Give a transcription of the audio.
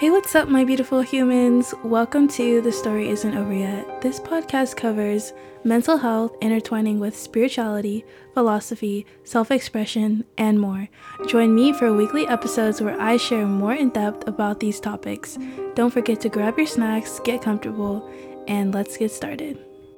Hey, what's up, my beautiful humans? Welcome to The Story Isn't Over Yet. This podcast covers mental health intertwining with spirituality, philosophy, self expression, and more. Join me for weekly episodes where I share more in depth about these topics. Don't forget to grab your snacks, get comfortable, and let's get started.